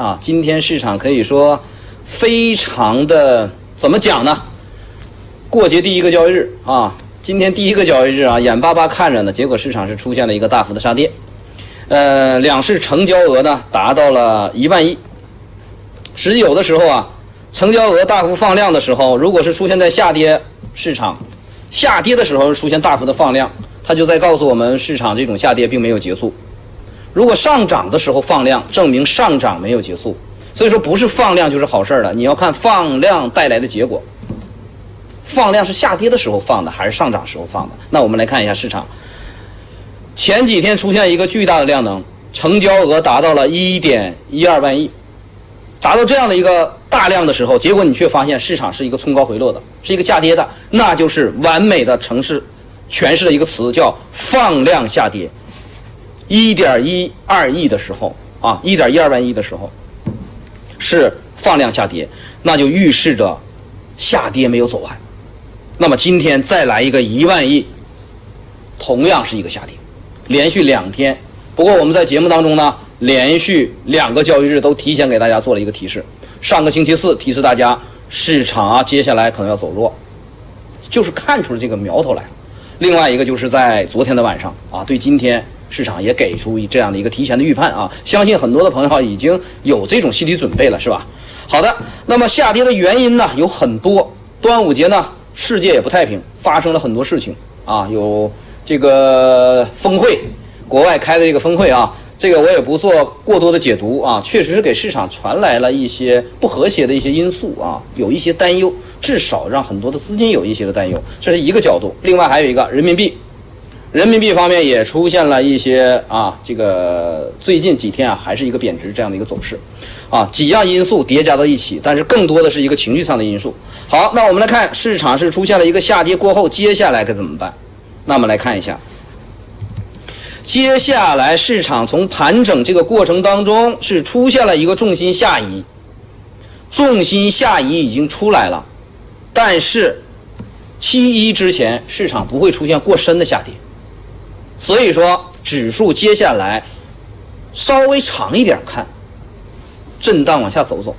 啊，今天市场可以说非常的怎么讲呢？过节第一个交易日啊，今天第一个交易日啊，眼巴巴看着呢，结果市场是出现了一个大幅的杀跌，呃，两市成交额呢达到了一万亿。实际有的时候啊，成交额大幅放量的时候，如果是出现在下跌市场，下跌的时候出现大幅的放量，它就在告诉我们市场这种下跌并没有结束。如果上涨的时候放量，证明上涨没有结束，所以说不是放量就是好事儿了。你要看放量带来的结果，放量是下跌的时候放的，还是上涨时候放的？那我们来看一下市场，前几天出现一个巨大的量能，成交额达到了一点一二万亿，达到这样的一个大量的时候，结果你却发现市场是一个冲高回落的，是一个下跌的，那就是完美的城市诠释了一个词，叫放量下跌。一点一二亿的时候啊，一点一二万亿的时候，是放量下跌，那就预示着下跌没有走完。那么今天再来一个一万亿，同样是一个下跌，连续两天。不过我们在节目当中呢，连续两个交易日都提前给大家做了一个提示。上个星期四提示大家市场啊，接下来可能要走弱，就是看出了这个苗头来了。另外一个就是在昨天的晚上啊，对今天。市场也给出这样的一个提前的预判啊，相信很多的朋友已经有这种心理准备了，是吧？好的，那么下跌的原因呢有很多。端午节呢，世界也不太平，发生了很多事情啊，有这个峰会，国外开的这个峰会啊，这个我也不做过多的解读啊，确实是给市场传来了一些不和谐的一些因素啊，有一些担忧，至少让很多的资金有一些的担忧，这是一个角度。另外还有一个人民币。人民币方面也出现了一些啊，这个最近几天啊，还是一个贬值这样的一个走势，啊，几样因素叠加到一起，但是更多的是一个情绪上的因素。好，那我们来看市场是出现了一个下跌过后，接下来该怎么办？那我们来看一下，接下来市场从盘整这个过程当中是出现了一个重心下移，重心下移已经出来了，但是七一之前市场不会出现过深的下跌。所以说，指数接下来稍微长一点看，震荡往下走走，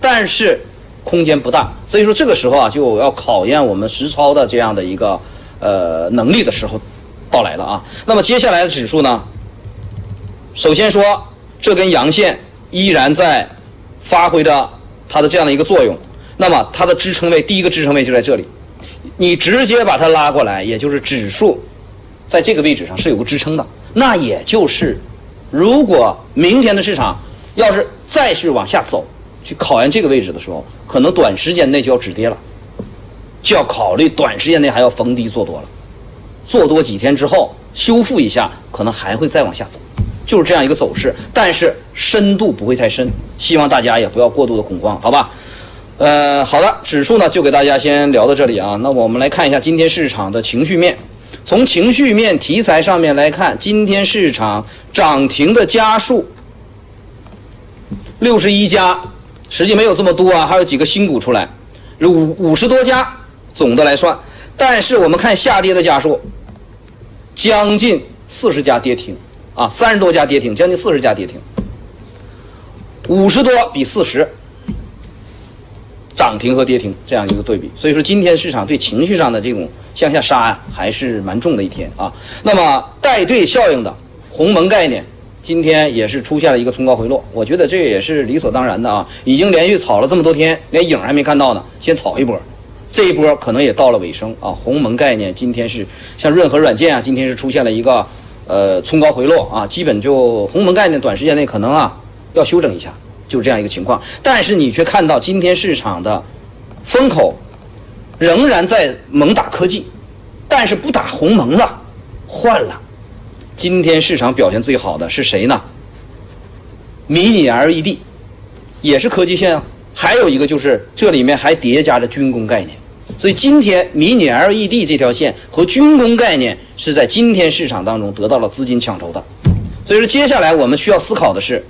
但是空间不大。所以说这个时候啊，就要考验我们实操的这样的一个呃能力的时候到来了啊。那么接下来的指数呢，首先说这根阳线依然在发挥着它的这样的一个作用。那么它的支撑位，第一个支撑位就在这里，你直接把它拉过来，也就是指数。在这个位置上是有个支撑的，那也就是，如果明天的市场要是再是往下走，去考验这个位置的时候，可能短时间内就要止跌了，就要考虑短时间内还要逢低做多了，做多几天之后修复一下，可能还会再往下走，就是这样一个走势，但是深度不会太深，希望大家也不要过度的恐慌，好吧？呃，好的，指数呢就给大家先聊到这里啊，那我们来看一下今天市场的情绪面。从情绪面、题材上面来看，今天市场涨停的家数六十一家，实际没有这么多啊，还有几个新股出来，五五十多家，总的来算。但是我们看下跌的家数，将近四十家跌停啊，三十多家跌停，将近四十家跌停，五十多比四十。涨停和跌停这样一个对比，所以说今天市场对情绪上的这种向下杀呀，还是蛮重的一天啊。那么带队效应的鸿蒙概念，今天也是出现了一个冲高回落，我觉得这也是理所当然的啊。已经连续炒了这么多天，连影还没看到呢，先炒一波，这一波可能也到了尾声啊。鸿蒙概念今天是像润和软件啊，今天是出现了一个呃冲高回落啊，基本就鸿蒙概念短时间内可能啊要休整一下。就这样一个情况，但是你却看到今天市场的风口仍然在猛打科技，但是不打鸿蒙了，换了。今天市场表现最好的是谁呢？迷你 LED 也是科技线啊，还有一个就是这里面还叠加着军工概念，所以今天迷你 LED 这条线和军工概念是在今天市场当中得到了资金抢筹的。所以说，接下来我们需要思考的是。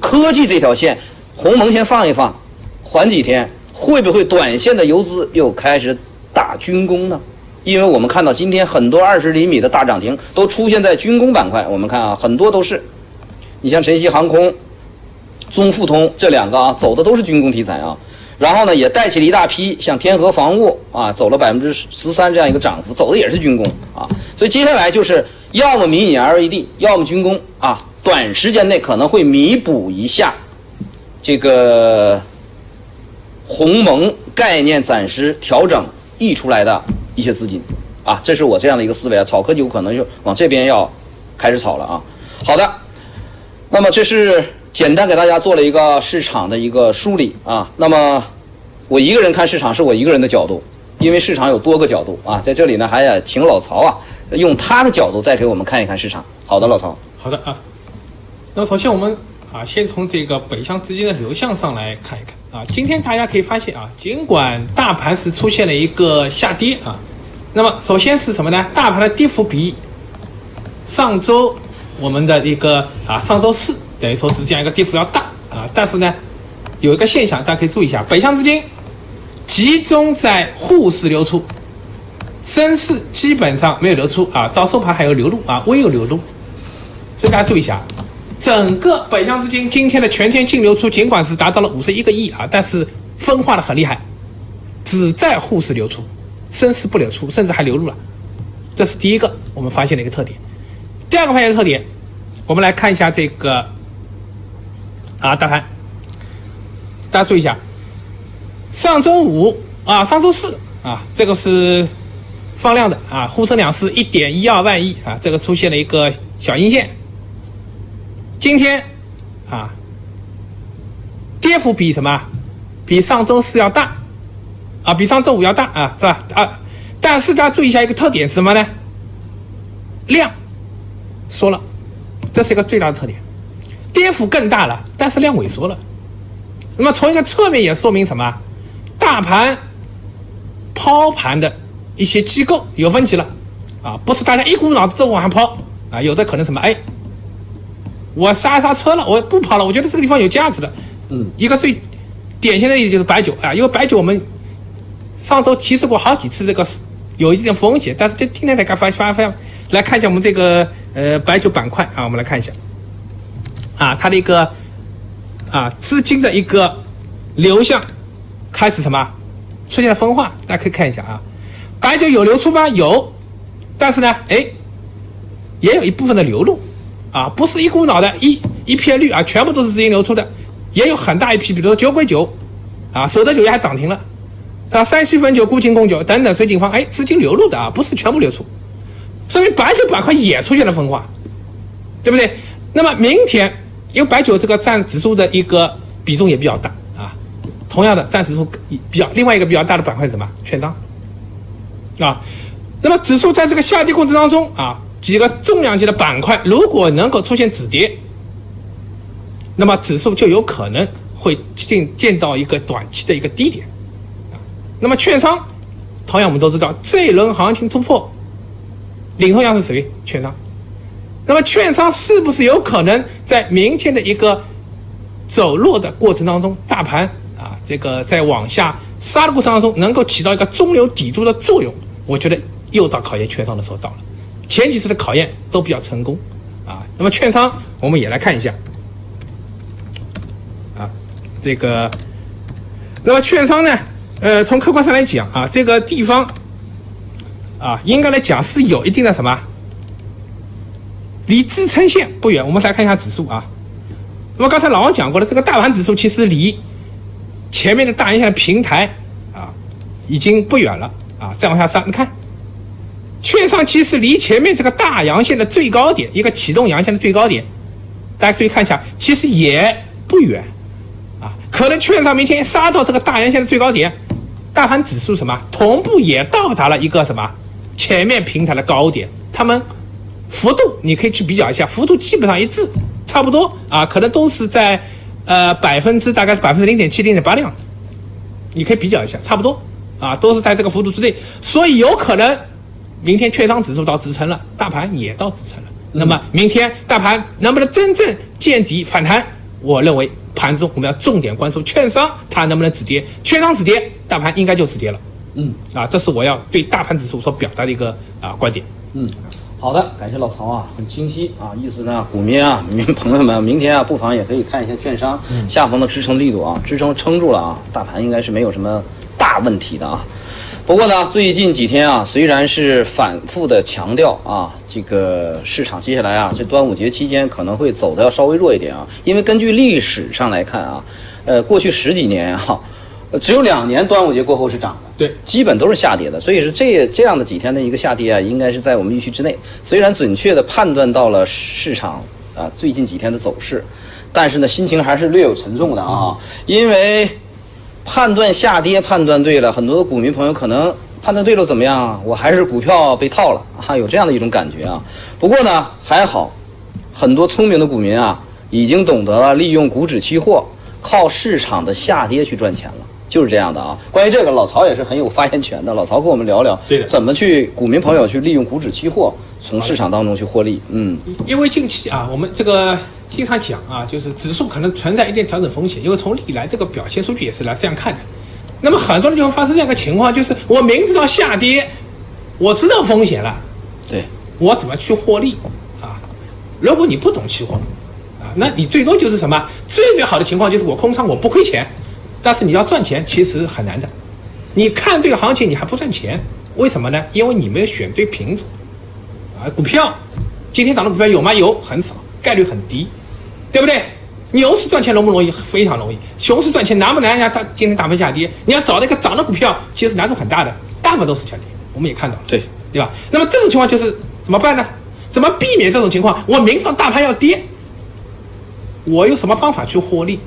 科技这条线，鸿蒙先放一放，缓几天，会不会短线的游资又开始打军工呢？因为我们看到今天很多二十厘米的大涨停都出现在军工板块，我们看啊，很多都是，你像晨曦航空，中富通这两个啊，走的都是军工题材啊。然后呢，也带起了一大批像天河防务啊，走了百分之十三这样一个涨幅，走的也是军工啊。所以接下来就是要么迷你 LED，要么军工啊。短时间内可能会弥补一下这个鸿蒙概念暂时调整溢出来的一些资金啊。这是我这样的一个思维啊。炒科技有可能就往这边要开始炒了啊。好的，那么这是。简单给大家做了一个市场的一个梳理啊，那么我一个人看市场是我一个人的角度，因为市场有多个角度啊，在这里呢还得请老曹啊，用他的角度再给我们看一看市场。好的，老曹。好的啊，那首先我们啊先从这个北向资金的流向上来看一看啊，今天大家可以发现啊，尽管大盘是出现了一个下跌啊，那么首先是什么呢？大盘的跌幅比上周我们的一个啊上周四。等于说是这样一个跌幅要大啊，但是呢，有一个现象大家可以注意一下，北向资金集中在沪市流出，深市基本上没有流出啊，到收盘还有流入啊，微有流入，所以大家注意一下，整个北向资金今天的全天净流出尽管是达到了五十一个亿啊，但是分化的很厉害，只在沪市流出，深市不流出，甚至还流入了，这是第一个我们发现的一个特点。第二个发现的特点，我们来看一下这个。啊，大盘，大家注意一下，上周五啊，上周四啊，这个是放量的啊，沪深两市一点一二万亿啊，这个出现了一个小阴线。今天啊，跌幅比什么？比上周四要大啊，比上周五要大啊，是吧？啊，但是大家注意一下一个特点是什么呢？量缩了，这是一个最大的特点。跌幅更大了，但是量萎缩了。那么从一个侧面也说明什么？大盘抛盘的一些机构有分歧了啊，不是大家一股脑子都往上抛啊，有的可能什么？哎，我刹刹车了，我不跑了，我觉得这个地方有价值的。嗯，一个最典型的例子就是白酒啊，因为白酒我们上周提示过好几次，这个有一点风险，但是就今天才刚发发发来看一下我们这个呃白酒板块啊，我们来看一下。啊，它的一个啊资金的一个流向开始什么出现了分化，大家可以看一下啊，白酒有流出吗？有，但是呢，哎，也有一部分的流入啊，不是一股脑的一一片绿啊，全部都是资金流出的，也有很大一批，比如说酒鬼酒啊，舍得酒业还涨停了，啊，山西汾酒、固情贡酒等等，水井坊哎，资金流入的啊，不是全部流出，说明白酒板块也出现了分化，对不对？那么明天。因为白酒这个占指数的一个比重也比较大啊，同样的占指数比较另外一个比较大的板块是什么？券商啊。那么指数在这个下跌过程当中啊，几个重量级的板块如果能够出现止跌，那么指数就有可能会进见到一个短期的一个低点。那么券商，同样我们都知道这一轮行情突破，领头羊是谁？券商。那么，券商是不是有可能在明天的一个走弱的过程当中，大盘啊，这个在往下杀的过程当中，能够起到一个中流砥柱的作用？我觉得又到考验券商的时候到了。前几次的考验都比较成功啊。那么，券商我们也来看一下啊，这个，那么券商呢，呃，从客观上来讲啊，这个地方啊，应该来讲是有一定的什么？离支撑线不远，我们来看一下指数啊。那么刚才老王讲过了，这个大盘指数其实离前面的大阳线的平台啊已经不远了啊。再往下上，你看，券商其实离前面这个大阳线的最高点，一个启动阳线的最高点，大家注意看一下，其实也不远啊。可能券商明天杀到这个大阳线的最高点，大盘指数什么同步也到达了一个什么前面平台的高点，他们。幅度你可以去比较一下，幅度基本上一致，差不多啊，可能都是在呃百分之大概是百分之零点七、零点八的样子，你可以比较一下，差不多啊，都是在这个幅度之内，所以有可能明天券商指数到支撑了，大盘也到支撑了。那么明天大盘能不能真正见底反弹？我认为盘中我们要重点关注券商它能不能止跌，券商止跌，大盘应该就止跌了。嗯，啊，这是我要对大盘指数所表达的一个啊观点。嗯。好的，感谢老曹啊，很清晰啊，意思呢，股民啊，民朋友们，明天啊，不妨也可以看一下券商下方的支撑力度啊，支撑撑住了啊，大盘应该是没有什么大问题的啊。不过呢，最近几天啊，虽然是反复的强调啊，这个市场接下来啊，这端午节期间可能会走的要稍微弱一点啊，因为根据历史上来看啊，呃，过去十几年啊，只有两年端午节过后是涨的。对，基本都是下跌的，所以是这这样的几天的一个下跌啊，应该是在我们预期之内。虽然准确的判断到了市场啊最近几天的走势，但是呢，心情还是略有沉重的啊，因为判断下跌判断对了，很多的股民朋友可能判断对了怎么样啊？我还是股票被套了啊，有这样的一种感觉啊。不过呢，还好，很多聪明的股民啊，已经懂得了利用股指期货，靠市场的下跌去赚钱了。就是这样的啊，关于这个，老曹也是很有发言权的。老曹跟我们聊聊，怎么去股民朋友去利用股指期货从市场当中去获利。嗯，因为近期啊，我们这个经常讲啊，就是指数可能存在一定调整风险，因为从历来这个表现数据也是来这样看的。那么很多人就会发生这样一个情况，就是我明知道下跌，我知道风险了，对，我怎么去获利啊？如果你不懂期货啊，那你最多就是什么？最最好的情况就是我空仓我不亏钱，但是你要赚钱其实很难的。你看对行情你还不赚钱，为什么呢？因为你没有选对品种啊。股票今天涨的股票有吗？有，很少，概率很低，对不对？牛市赚钱容不容易？非常容易。熊市赚钱难不难呀？它今天大盘下跌，你要找那个涨的股票，其实难度很大的，大部分都是下跌。我们也看到了。对，对吧？那么这种情况就是怎么办呢？怎么避免这种情况？我明知道大盘要跌，我用什么方法去获利？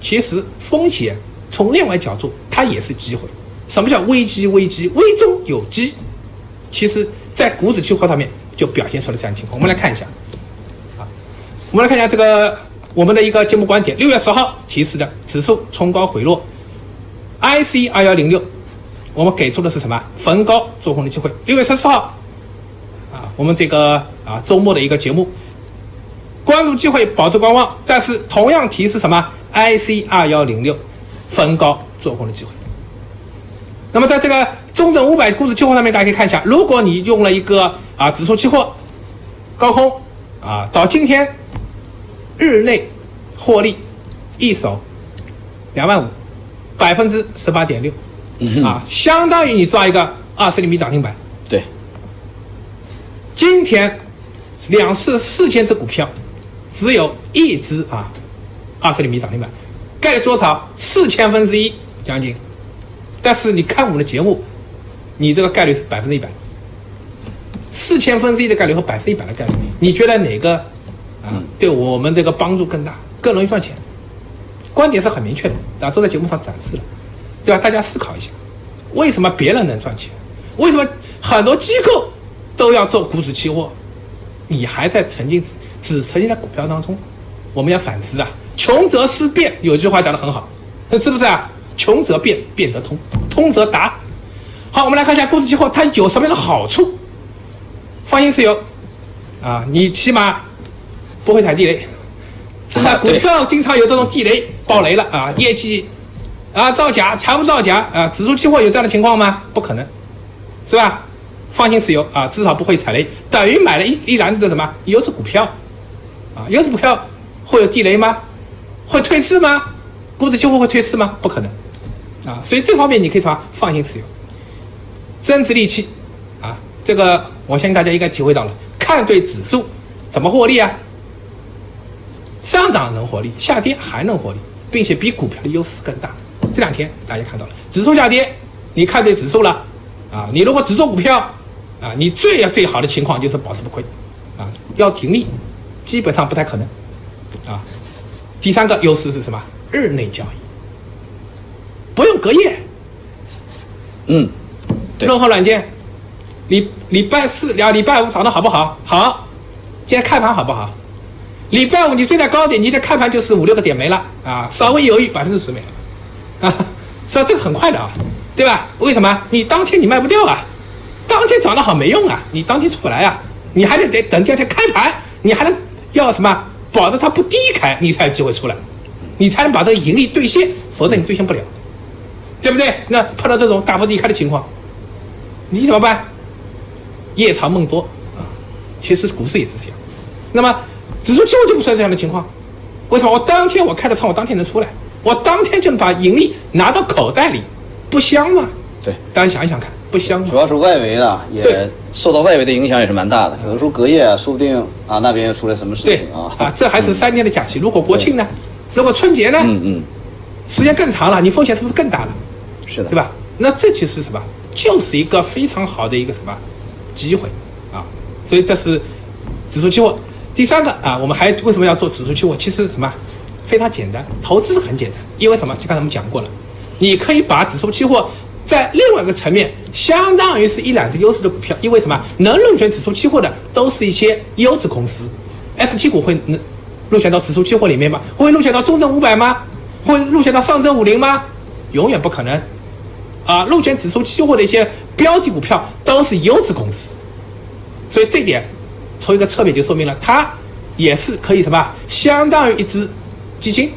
其实风险从另外角度，它也是机会。什么叫危机？危机危中有机。其实，在股指期货上面就表现出了这样的情况。我们来看一下，啊，我们来看一下这个我们的一个节目观点。六月十号提示的指数冲高回落，IC 二幺零六，我们给出的是什么？逢高做空的机会。六月十四号，啊，我们这个啊周末的一个节目，关注机会，保持观望。但是同样提示什么？IC 二幺零六，逢高做空的机会。那么在这个中证五百股指期货上面，大家可以看一下，如果你用了一个啊指数期货高空啊，到今天日内获利一手两万五，百分之十八点六啊，相当于你抓一个二十厘米涨停板。对，今天两市四千只股票，只有一只啊二十厘米涨停板，概率是多少？四千分之一将近。但是你看我们的节目，你这个概率是百分之一百，四千分之一的概率和百分之一百的概率，你觉得哪个啊对我们这个帮助更大，更容易赚钱？观点是很明确的，啊，都在节目上展示了，对吧？大家思考一下，为什么别人能赚钱？为什么很多机构都要做股指期货？你还在沉浸只沉浸在股票当中？我们要反思啊！穷则思变，有句话讲得很好，是不是啊？穷则变，变则通，通则达。好，我们来看一下股指期货它有什么样的好处？放心持有啊，你起码不会踩地雷。是吧？股票经常有这种地雷爆雷了啊，业绩啊造假，财务造假啊，指数期货有这样的情况吗？不可能，是吧？放心持有啊，至少不会踩雷，等于买了一一篮子的什么优质股票啊，优质股票会有地雷吗？会退市吗？股指期货会退市吗？不可能啊，所以这方面你可以什么放心持有。增值利器啊，这个我相信大家应该体会到了，看对指数怎么获利啊？上涨能获利，下跌还能获利，并且比股票的优势更大。这两天大家看到了，指数下跌，你看对指数了啊？你如果只做股票啊，你最最好的情况就是保持不亏啊，要盈利基本上不太可能啊。第三个优势是什么？日内交易，不用隔夜，嗯，任何软件，礼礼拜四聊礼拜五涨得好不好？好，今天开盘好不好？礼拜五你追在高点，你这开盘就是五六个点没了啊，稍微犹豫百分之十没了，啊，是吧？这个很快的啊，对吧？为什么？你当天你卖不掉啊，当天涨得好没用啊，你当天出不来啊，你还得得等第二天开盘，你还能要什么？保证它不低开，你才有机会出来，你才能把这个盈利兑现，否则你兑现不了，对不对？那碰到这种大幅低开的情况，你怎么办？夜长梦多啊，其实股市也是这样。那么指数期货就不算这样的情况，为什么？我当天我开的仓，我当天能出来，我当天就能把盈利拿到口袋里，不香吗？对，大家想一想看，不香吗主？要是外围的也受到外围的影响也是蛮大的，有的时候隔夜啊说不定啊那边又出来什么事情啊。啊，这还是三天的假期。如果国庆呢？如果春节呢？嗯嗯，时间更长了，你风险是不是更大了？是的对，吧？那这其实是什么？就是一个非常好的一个什么机会啊！所以这是指数期货。第三个啊，我们还为什么要做指数期货？其实什么非常简单，投资是很简单，因为什么？就刚才我们讲过了，你可以把指数期货在另外一个层面，相当于是一揽子优质的股票，因为什么？能入选指数期货的都是一些优质公司，ST 股会能入选到指数期货里面吗？会入选到中证五百吗？会入选到上证五零吗？永远不可能。啊，入选指数期货的一些标的股票都是优质公司，所以这点从一个侧面就说明了，它也是可以什么，相当于一只基金，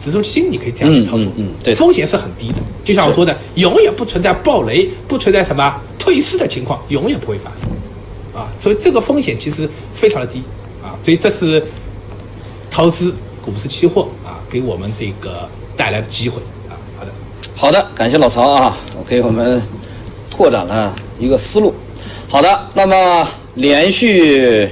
指数基金你可以这样去操作，嗯嗯嗯对风险是很低的。就像我说的，永远不存在暴雷，不存在什么退市的情况，永远不会发生。啊，所以这个风险其实非常的低啊，所以这是投资股市期货啊给我们这个带来的机会啊。好的。感谢老曹啊，我给我们拓展了一个思路。好的，那么连续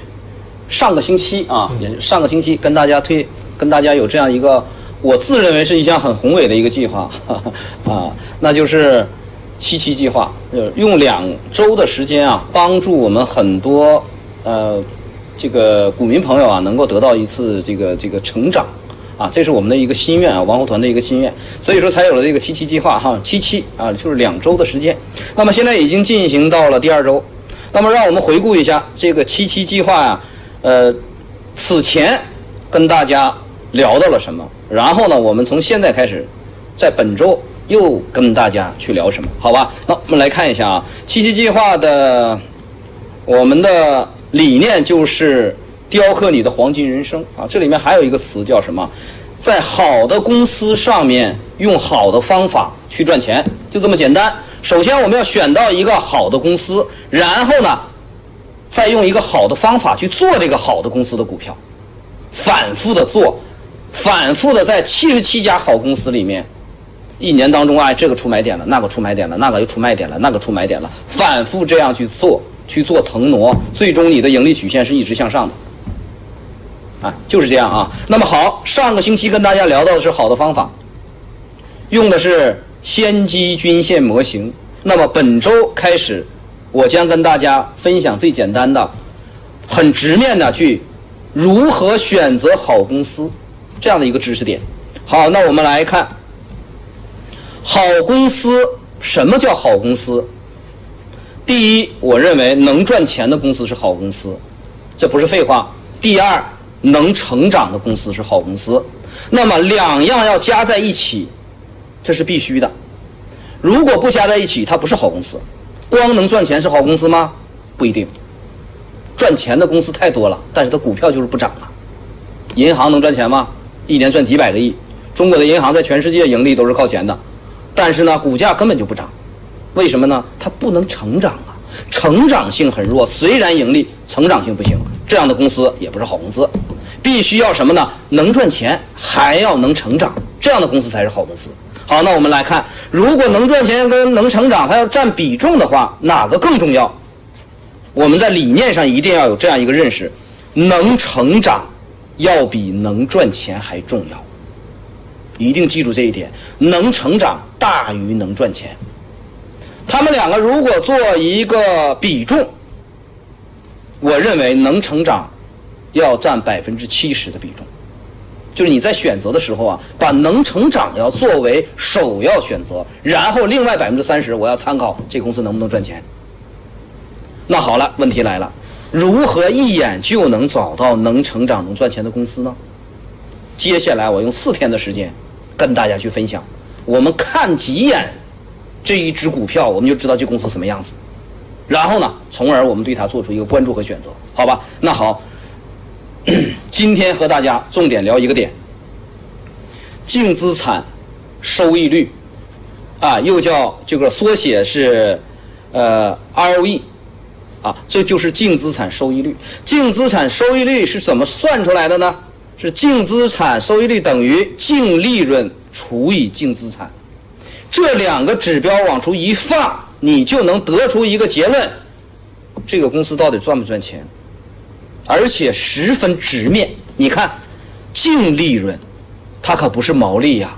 上个星期啊，也上个星期跟大家推，跟大家有这样一个我自认为是一项很宏伟的一个计划 啊，那就是七七计划，就是用两周的时间啊，帮助我们很多呃这个股民朋友啊，能够得到一次这个这个成长。啊，这是我们的一个心愿啊，王侯团的一个心愿，所以说才有了这个七七计划哈，七七啊，就是两周的时间。那么现在已经进行到了第二周，那么让我们回顾一下这个七七计划呀、呃，此前跟大家聊到了什么，然后呢，我们从现在开始，在本周又跟大家去聊什么，好吧？那我们来看一下啊，七七计划的我们的理念就是雕刻你的黄金人生啊，这里面还有一个词叫什么？在好的公司上面用好的方法去赚钱，就这么简单。首先我们要选到一个好的公司，然后呢，再用一个好的方法去做这个好的公司的股票，反复的做，反复的在七十七家好公司里面，一年当中，哎，这个出买点了，那个出买点了，那个又出卖点了，那个出买点了，反复这样去做，去做腾挪，最终你的盈利曲线是一直向上的。就是这样啊。那么好，上个星期跟大家聊到的是好的方法，用的是先机均线模型。那么本周开始，我将跟大家分享最简单的、很直面的去如何选择好公司这样的一个知识点。好，那我们来看，好公司，什么叫好公司？第一，我认为能赚钱的公司是好公司，这不是废话。第二，能成长的公司是好公司。那么两样要加在一起，这是必须的。如果不加在一起，它不是好公司。光能赚钱是好公司吗？不一定。赚钱的公司太多了，但是它股票就是不涨了。银行能赚钱吗？一年赚几百个亿。中国的银行在全世界盈利都是靠钱的，但是呢，股价根本就不涨。为什么呢？它不能成长啊，成长性很弱。虽然盈利，成长性不行，这样的公司也不是好公司。必须要什么呢？能赚钱，还要能成长，这样的公司才是好公司。好，那我们来看，如果能赚钱跟能成长，它要占比重的话，哪个更重要？我们在理念上一定要有这样一个认识：能成长要比能赚钱还重要。一定记住这一点，能成长大于能赚钱。他们两个如果做一个比重，我认为能成长要占百分之七十的比重。就是你在选择的时候啊，把能成长要作为首要选择，然后另外百分之三十我要参考这公司能不能赚钱。那好了，问题来了，如何一眼就能找到能成长、能赚钱的公司呢？接下来我用四天的时间跟大家去分享，我们看几眼这一只股票，我们就知道这公司什么样子。然后呢，从而我们对它做出一个关注和选择，好吧？那好，今天和大家重点聊一个点：净资产收益率，啊，又叫这个缩写是呃 ROE。啊，这就是净资产收益率。净资产收益率是怎么算出来的呢？是净资产收益率等于净利润除以净资产，这两个指标往出一放，你就能得出一个结论：这个公司到底赚不赚钱，而且十分直面。你看，净利润，它可不是毛利呀，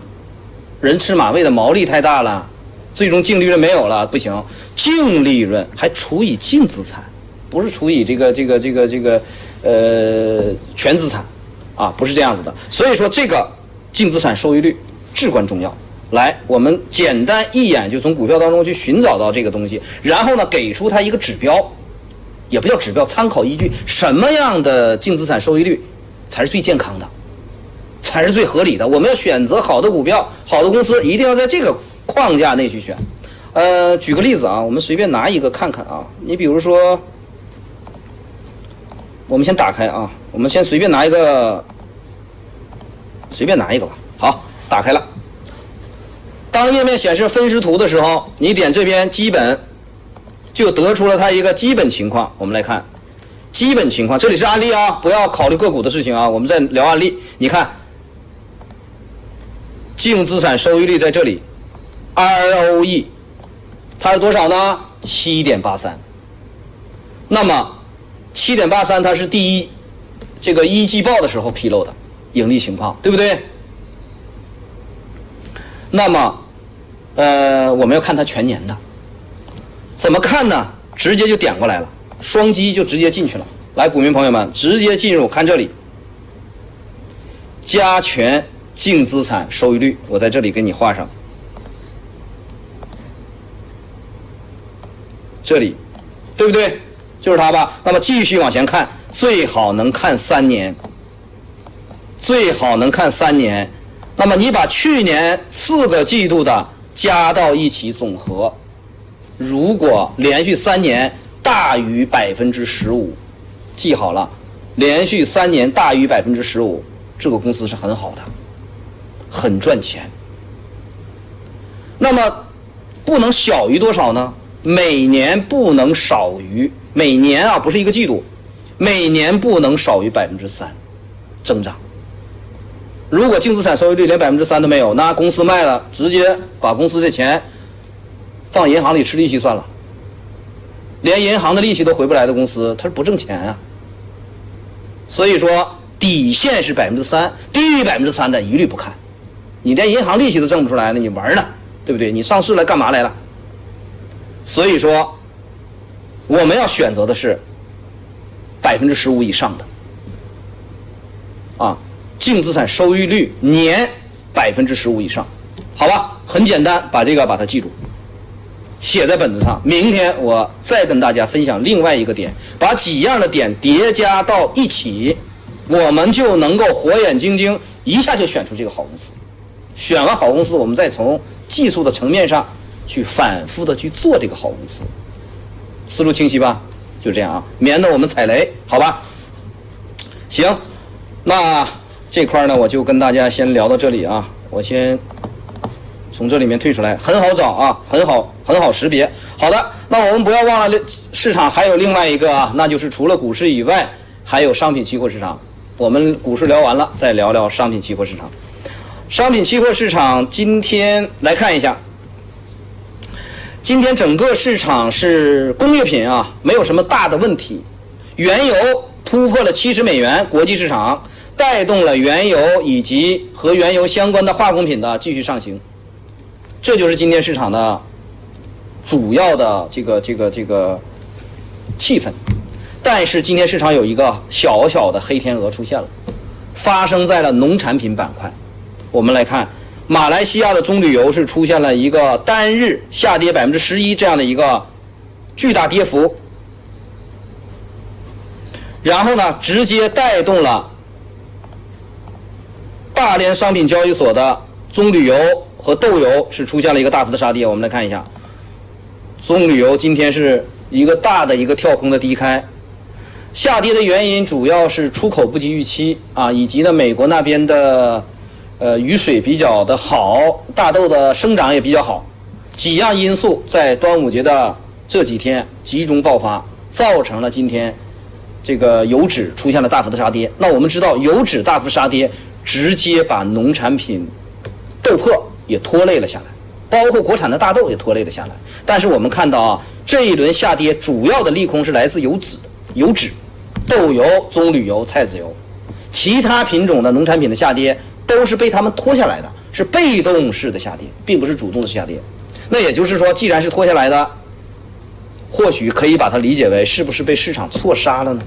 人吃马喂的毛利太大了，最终净利润没有了，不行。净利润还除以净资产，不是除以这个这个这个这个呃全资产。啊，不是这样子的，所以说这个净资产收益率至关重要。来，我们简单一眼就从股票当中去寻找到这个东西，然后呢，给出它一个指标，也不叫指标，参考依据，什么样的净资产收益率才是最健康的，才是最合理的？我们要选择好的股票、好的公司，一定要在这个框架内去选。呃，举个例子啊，我们随便拿一个看看啊，你比如说，我们先打开啊。我们先随便拿一个，随便拿一个吧。好，打开了。当页面显示分时图的时候，你点这边基本，就得出了它一个基本情况。我们来看基本情况，这里是案例啊，不要考虑个股的事情啊。我们在聊案例。你看，净资产收益率在这里，ROE 它是多少呢？七点八三。那么七点八三它是第一。这个一季报的时候披露的盈利情况，对不对？那么，呃，我们要看它全年的，怎么看呢？直接就点过来了，双击就直接进去了。来，股民朋友们，直接进入看这里，加权净资产收益率，我在这里给你画上，这里，对不对？就是它吧。那么继续往前看。最好能看三年，最好能看三年。那么你把去年四个季度的加到一起总和，如果连续三年大于百分之十五，记好了，连续三年大于百分之十五，这个公司是很好的，很赚钱。那么不能小于多少呢？每年不能少于每年啊，不是一个季度。每年不能少于百分之三增长。如果净资产收益率连百分之三都没有，那公司卖了，直接把公司的钱放银行里吃利息算了。连银行的利息都回不来的公司，它是不挣钱啊。所以说底线是百分之三，低于百分之三的一律不看。你连银行利息都挣不出来，那你玩呢，对不对？你上市来干嘛来了？所以说我们要选择的是。百分之十五以上的，啊，净资产收益率年百分之十五以上，好吧，很简单，把这个把它记住，写在本子上。明天我再跟大家分享另外一个点，把几样的点叠加到一起，我们就能够火眼金睛一下就选出这个好公司。选完好公司，我们再从技术的层面上去反复的去做这个好公司，思路清晰吧？就这样啊，免得我们踩雷，好吧？行，那这块呢，我就跟大家先聊到这里啊。我先从这里面退出来，很好找啊，很好，很好识别。好的，那我们不要忘了，市场还有另外一个啊，那就是除了股市以外，还有商品期货市场。我们股市聊完了，再聊聊商品期货市场。商品期货市场今天来看一下。今天整个市场是工业品啊，没有什么大的问题。原油突破了七十美元，国际市场带动了原油以及和原油相关的化工品的继续上行，这就是今天市场的主要的这个这个这个气氛。但是今天市场有一个小小的黑天鹅出现了，发生在了农产品板块。我们来看。马来西亚的棕榈油是出现了一个单日下跌百分之十一这样的一个巨大跌幅，然后呢，直接带动了大连商品交易所的棕榈油和豆油是出现了一个大幅的杀跌。我们来看一下，棕榈油今天是一个大的一个跳空的低开，下跌的原因主要是出口不及预期啊，以及呢美国那边的。呃，雨水比较的好，大豆的生长也比较好，几样因素在端午节的这几天集中爆发，造成了今天这个油脂出现了大幅的杀跌。那我们知道，油脂大幅杀跌，直接把农产品豆粕也拖累了下来，包括国产的大豆也拖累了下来。但是我们看到啊，这一轮下跌主要的利空是来自油脂、油脂、豆油、棕榈油、菜籽油，其他品种的农产品的下跌都是被他们拖下来的，是被动式的下跌，并不是主动的下跌。那也就是说，既然是拖下来的，或许可以把它理解为是不是被市场错杀了呢？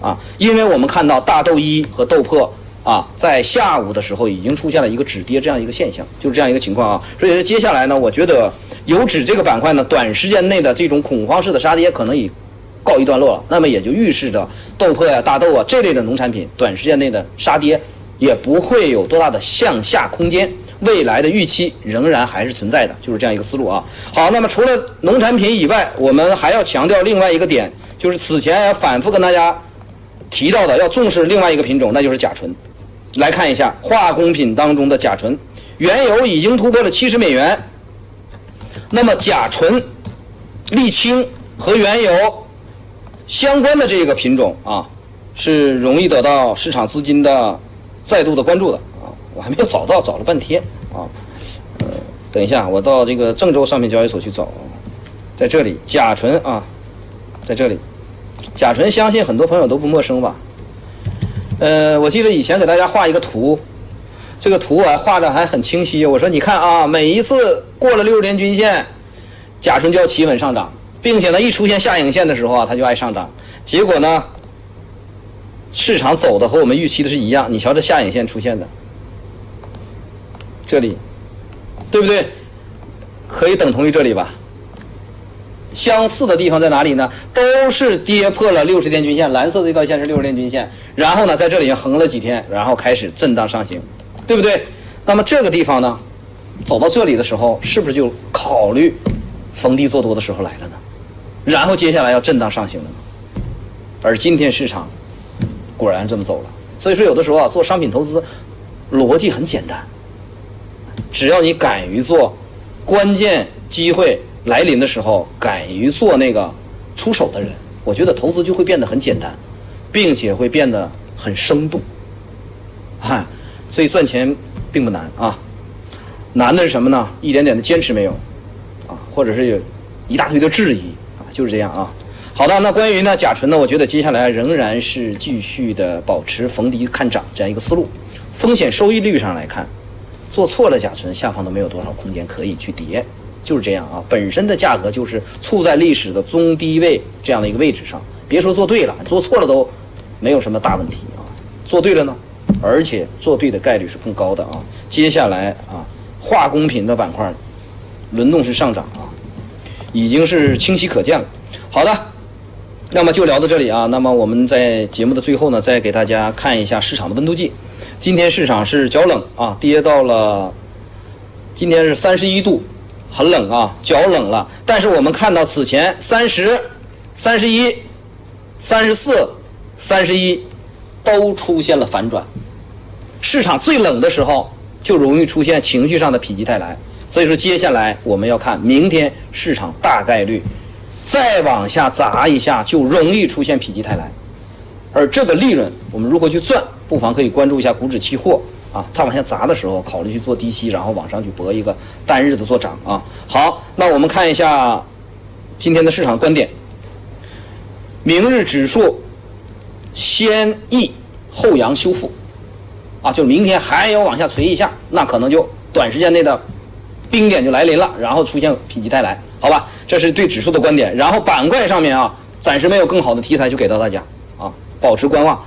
啊，因为我们看到大豆一和豆粕啊，在下午的时候已经出现了一个止跌这样一个现象，就是这样一个情况啊。所以接下来呢，我觉得油脂这个板块呢，短时间内的这种恐慌式的杀跌可能已告一段落了。那么也就预示着豆粕呀、大豆啊这类的农产品，短时间内的杀跌也不会有多大的向下空间。未来的预期仍然还是存在的，就是这样一个思路啊。好，那么除了农产品以外，我们还要强调另外一个点，就是此前反复跟大家提到的，要重视另外一个品种，那就是甲醇。来看一下化工品当中的甲醇，原油已经突破了七十美元。那么甲醇、沥青和原油相关的这个品种啊，是容易得到市场资金的再度的关注的啊。我还没有找到，找了半天啊，呃，等一下，我到这个郑州商品交易所去找，在这里甲醇啊，在这里，甲醇相信很多朋友都不陌生吧？呃，我记得以前给大家画一个图，这个图啊画的还很清晰。我说你看啊，每一次过了六十天均线，甲醇就要企稳上涨，并且呢一出现下影线的时候啊，它就爱上涨。结果呢，市场走的和我们预期的是一样。你瞧这下影线出现的。这里，对不对？可以等同于这里吧？相似的地方在哪里呢？都是跌破了六十天均线，蓝色的这条线是六十天均线。然后呢，在这里横了几天，然后开始震荡上行，对不对？那么这个地方呢，走到这里的时候，是不是就考虑逢低做多的时候来了呢？然后接下来要震荡上行了呢？而今天市场果然这么走了。所以说，有的时候啊，做商品投资逻辑很简单。只要你敢于做，关键机会来临的时候，敢于做那个出手的人，我觉得投资就会变得很简单，并且会变得很生动。嗨，所以赚钱并不难啊，难的是什么呢？一点点的坚持没有，啊，或者是有一大堆的质疑啊，就是这样啊。好的，那关于呢甲醇呢，我觉得接下来仍然是继续的保持逢低看涨这样一个思路，风险收益率上来看。做错了甲醇，下方都没有多少空间可以去跌，就是这样啊。本身的价格就是处在历史的中低位这样的一个位置上，别说做对了，做错了都没有什么大问题啊。做对了呢，而且做对的概率是更高的啊。接下来啊，化工品的板块轮动式上涨啊，已经是清晰可见了。好的，那么就聊到这里啊。那么我们在节目的最后呢，再给大家看一下市场的温度计。今天市场是较冷啊，跌到了，今天是三十一度，很冷啊，脚冷了。但是我们看到此前三十、三十一、三十四、三十一都出现了反转。市场最冷的时候就容易出现情绪上的否极泰来，所以说接下来我们要看明天市场大概率再往下砸一下，就容易出现否极泰来。而这个利润我们如何去赚？不妨可以关注一下股指期货啊，它往下砸的时候，考虑去做低吸，然后往上去博一个单日的做涨啊。好，那我们看一下今天的市场观点。明日指数先抑后扬修复啊，就明天还要往下垂一下，那可能就短时间内的冰点就来临了，然后出现否极泰来，好吧？这是对指数的观点。然后板块上面啊，暂时没有更好的题材就给到大家啊。保持观望，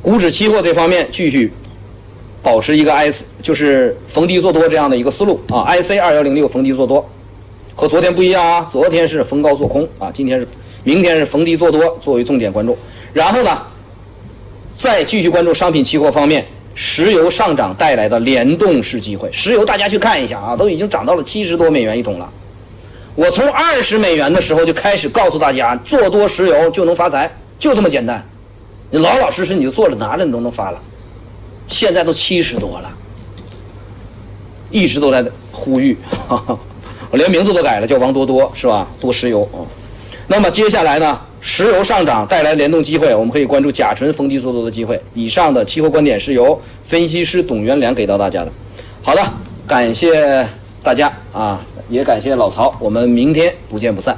股指期货这方面继续保持一个 S，就是逢低做多这样的一个思路啊。IC 二幺零六逢低做多，和昨天不一样啊，昨天是逢高做空啊，今天是明天是逢低做多作为重点关注。然后呢，再继续关注商品期货方面，石油上涨带来的联动式机会。石油大家去看一下啊，都已经涨到了七十多美元一桶了。我从二十美元的时候就开始告诉大家，做多石油就能发财，就这么简单。你老老实实你就做了，拿着你都能发了。现在都七十多了，一直都在呼吁，我 连名字都改了，叫王多多是吧？多石油啊。那么接下来呢，石油上涨带来联动机会，我们可以关注甲醇逢低做多的机会。以上的期货观点是由分析师董元良给到大家的。好的，感谢大家啊，也感谢老曹，我们明天不见不散。